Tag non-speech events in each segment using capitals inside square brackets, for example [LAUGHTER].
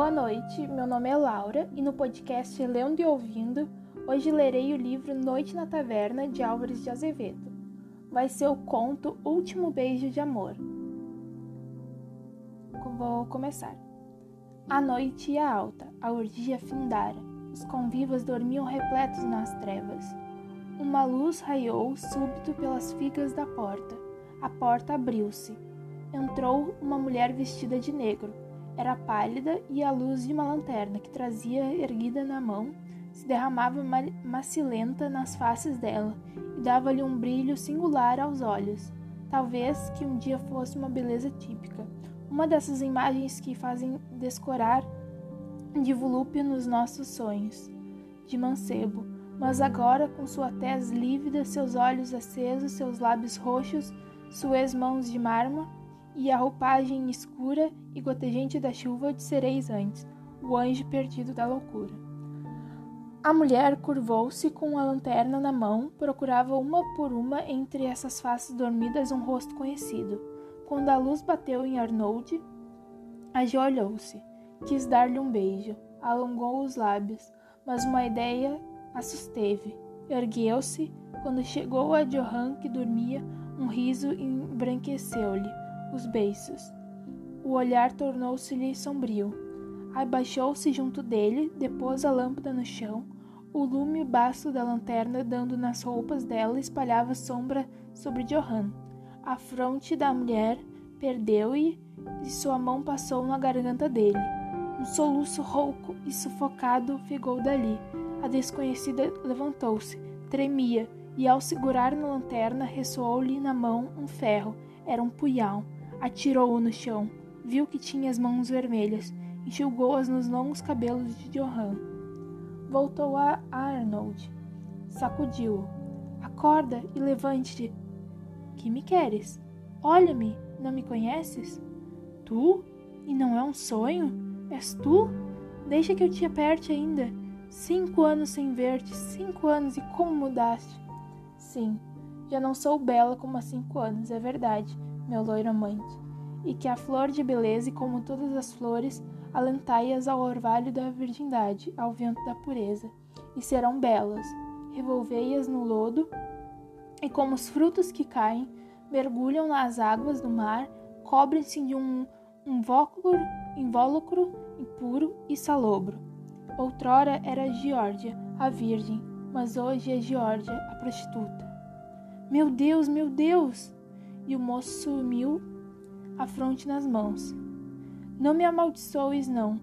Boa noite, meu nome é Laura e no podcast Lendo e Ouvindo, hoje lerei o livro Noite na Taverna de Álvares de Azevedo. Vai ser o conto Último Beijo de Amor. Vou começar. A noite ia alta, a orgia findara, os convivas dormiam repletos nas trevas. Uma luz raiou súbito pelas figas da porta. A porta abriu-se. Entrou uma mulher vestida de negro era pálida e a luz de uma lanterna que trazia erguida na mão se derramava macilenta nas faces dela e dava-lhe um brilho singular aos olhos. Talvez que um dia fosse uma beleza típica, uma dessas imagens que fazem descorar de volúpia nos nossos sonhos, de mancebo, mas agora com sua tez lívida, seus olhos acesos, seus lábios roxos, suas mãos de mármore, e a roupagem escura e gotejante da chuva de sereis antes, o anjo perdido da loucura. A mulher curvou-se com a lanterna na mão, procurava uma por uma entre essas faces dormidas um rosto conhecido. Quando a luz bateu em Arnold, ajoelhou-se, quis dar-lhe um beijo, alongou os lábios, mas uma ideia a susteve. Ergueu-se, quando chegou a Johan que dormia, um riso embranqueceu-lhe os beiços. O olhar tornou-se-lhe sombrio. Abaixou-se junto dele, depôs a lâmpada no chão. O lume baço da lanterna, dando nas roupas dela, espalhava sombra sobre Johan. A fronte da mulher perdeu-e e sua mão passou na garganta dele. Um soluço rouco e sufocado ficou dali. A desconhecida levantou-se, tremia, e ao segurar na lanterna ressoou-lhe na mão um ferro. Era um punhal. Atirou-o no chão. Viu que tinha as mãos vermelhas. Enxugou-as nos longos cabelos de Johan. Voltou a Arnold. Sacudiu-o. Acorda e levante-te. Que me queres? Olha-me, não me conheces? Tu? E não é um sonho? És tu? Deixa que eu te aperte ainda. Cinco anos sem ver-te, cinco anos e como mudaste? Sim, já não sou bela como há cinco anos, é verdade meu loiro amante, e que a flor de beleza, como todas as flores, alentai-as ao orvalho da virgindade, ao vento da pureza, e serão belas. Revolvei-as no lodo, e como os frutos que caem, mergulham nas águas do mar, cobrem-se de um invólucro, invólucro impuro e salobro. Outrora era Geórgia, a virgem, mas hoje é Geórgia, a prostituta. Meu Deus, meu Deus! E o moço sumiu, a fronte nas mãos. Não me amaldiçoes, não.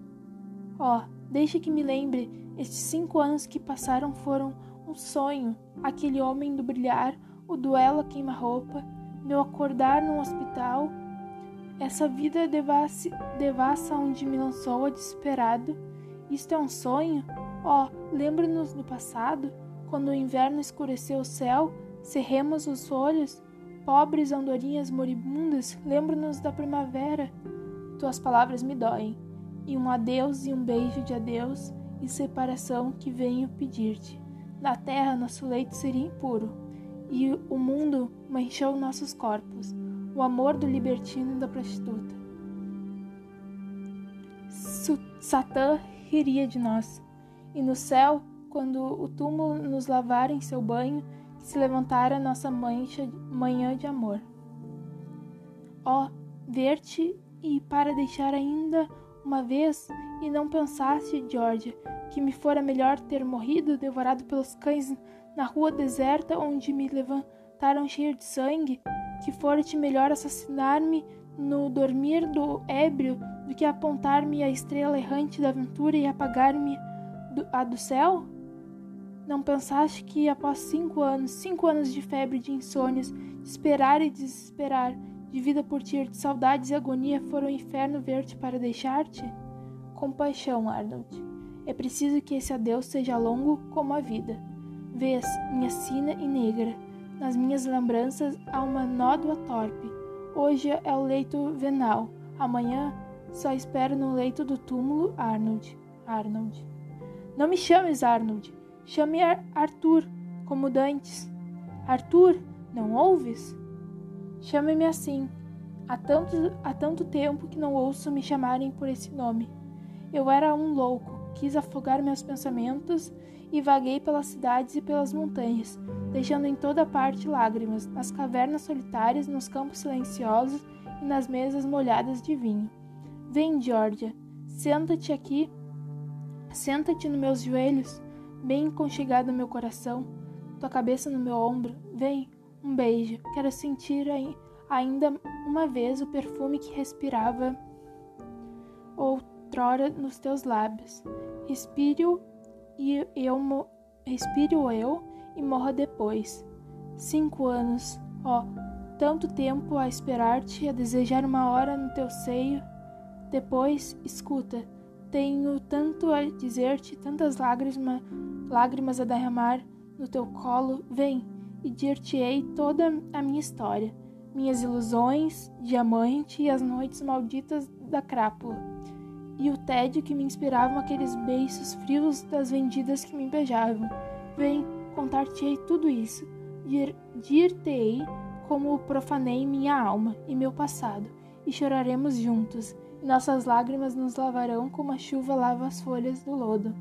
Oh, deixe que me lembre, estes cinco anos que passaram foram um sonho, aquele homem do brilhar, o duelo a queima-roupa, meu acordar num hospital, essa vida devassa, devassa onde me lançou a desesperado. Isto é um sonho? Oh, lembra-nos do passado, quando o inverno escureceu o céu, cerremos os olhos Pobres andorinhas moribundas, lembro-nos da primavera. Tuas palavras me doem, e um adeus e um beijo de adeus e separação que venho pedir-te. Na terra nosso leito seria impuro, e o mundo manchou nossos corpos, o amor do libertino e da prostituta. Satã riria de nós, e no céu, quando o túmulo nos lavar em seu banho, se levantara nossa mancha, manhã de amor. Ó, oh, ver-te e para deixar ainda uma vez, e não pensaste, Georgia, que me fora melhor ter morrido devorado pelos cães na rua deserta onde me levantaram cheio de sangue, que fora-te melhor assassinar-me no dormir do ébrio do que apontar-me a estrela errante da aventura e apagar-me a do céu? Não pensaste que após cinco anos, cinco anos de febre, de insônias, de esperar e desesperar, de vida por ti, de saudades e agonia, foram o inferno ver-te para deixar-te? Compaixão, Arnold. É preciso que esse adeus seja longo como a vida. Vês, minha sina e negra, nas minhas lembranças há uma nódoa torpe. Hoje é o leito venal, amanhã só espero no leito do túmulo Arnold. Arnold. Não me chames Arnold. Chame Arthur, como dantes. Arthur, não ouves? Chame-me assim. Há tanto, há tanto tempo que não ouço me chamarem por esse nome. Eu era um louco, quis afogar meus pensamentos e vaguei pelas cidades e pelas montanhas, deixando em toda parte lágrimas, nas cavernas solitárias, nos campos silenciosos e nas mesas molhadas de vinho. Vem, Georgia, senta-te aqui, senta-te nos meus joelhos, bem conchegado no meu coração, tua cabeça no meu ombro. Vem, um beijo. Quero sentir ainda uma vez o perfume que respirava outrora nos teus lábios. Respiro e eu respiro eu e morra depois. Cinco anos, ó, tanto tempo a esperar-te, a desejar uma hora no teu seio. Depois, escuta, tenho tanto a dizer-te, tantas lágrimas, lágrimas a derramar no teu colo. Vem e dir-te-ei toda a minha história, minhas ilusões, diamante e as noites malditas da crápula e o tédio que me inspiravam aqueles beiços frios das vendidas que me beijavam. Vem, contar-te-ei tudo isso. Dir-te-ei como profanei minha alma e meu passado, e choraremos juntos, nossas lágrimas nos lavarão como a chuva lava as folhas do lodo.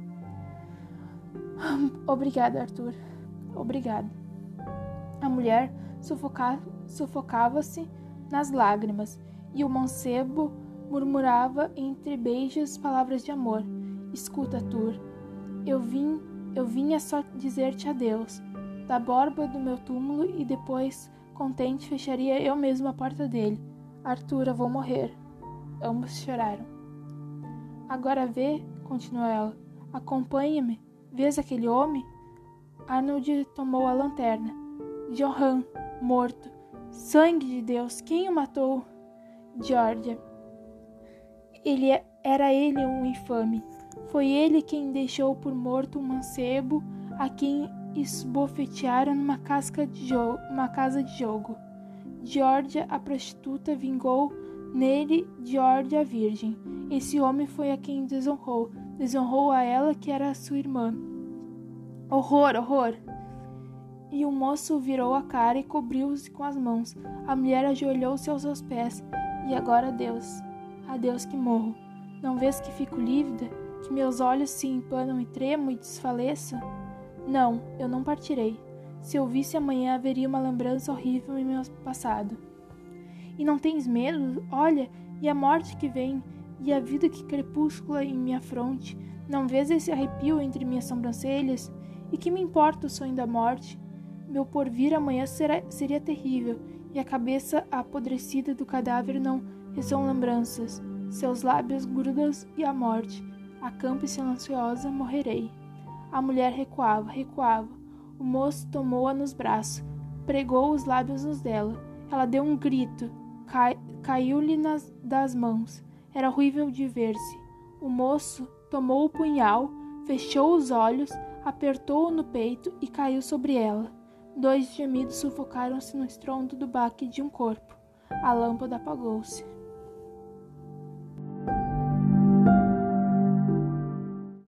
[SIGHS] Obrigada, Arthur. Obrigada. A mulher sufocava-se nas lágrimas, e o mancebo murmurava entre beijos palavras de amor. Escuta, Tur, eu vim, eu vinha só dizer-te adeus. Da borba do meu túmulo e depois, contente, fecharia eu mesmo a porta dele. Arthur, eu vou morrer. Ambos choraram. Agora vê, continuou ela, acompanha-me. Vês aquele homem? Arnold tomou a lanterna. Johan, morto. Sangue de Deus, quem o matou? Georgia, ele é, era ele um infame. Foi ele quem deixou por morto um mancebo a quem esbofetearam numa casca de uma casa de jogo. Georgia, a prostituta, vingou nele Georgia a virgem. Esse homem foi a quem desonrou, desonrou a ela que era sua irmã. Horror, horror! E o moço virou a cara e cobriu-se com as mãos. A mulher ajoelhou-se aos seus pés. E agora Deus, a Deus que morro. Não vês que fico lívida, que meus olhos se empanam e tremo e desfaleço? Não, eu não partirei. Se eu visse amanhã, haveria uma lembrança horrível em meu passado. E não tens medo? Olha, e a morte que vem, e a vida que crepúscula em minha fronte. Não vês esse arrepio entre minhas sobrancelhas? E que me importa o sonho da morte? Meu porvir amanhã será, seria terrível, e a cabeça apodrecida do cadáver não são lembranças, seus lábios grudas e a morte. A campo silenciosa morrerei. A mulher recuava, recuava. O moço tomou-a nos braços, pregou os lábios nos dela. Ela deu um grito, cai, caiu-lhe das mãos. Era horrível de ver-se. O moço tomou o punhal, fechou os olhos, apertou-o no peito e caiu sobre ela. Dois gemidos sufocaram-se no estrondo do baque de um corpo. A lâmpada apagou-se.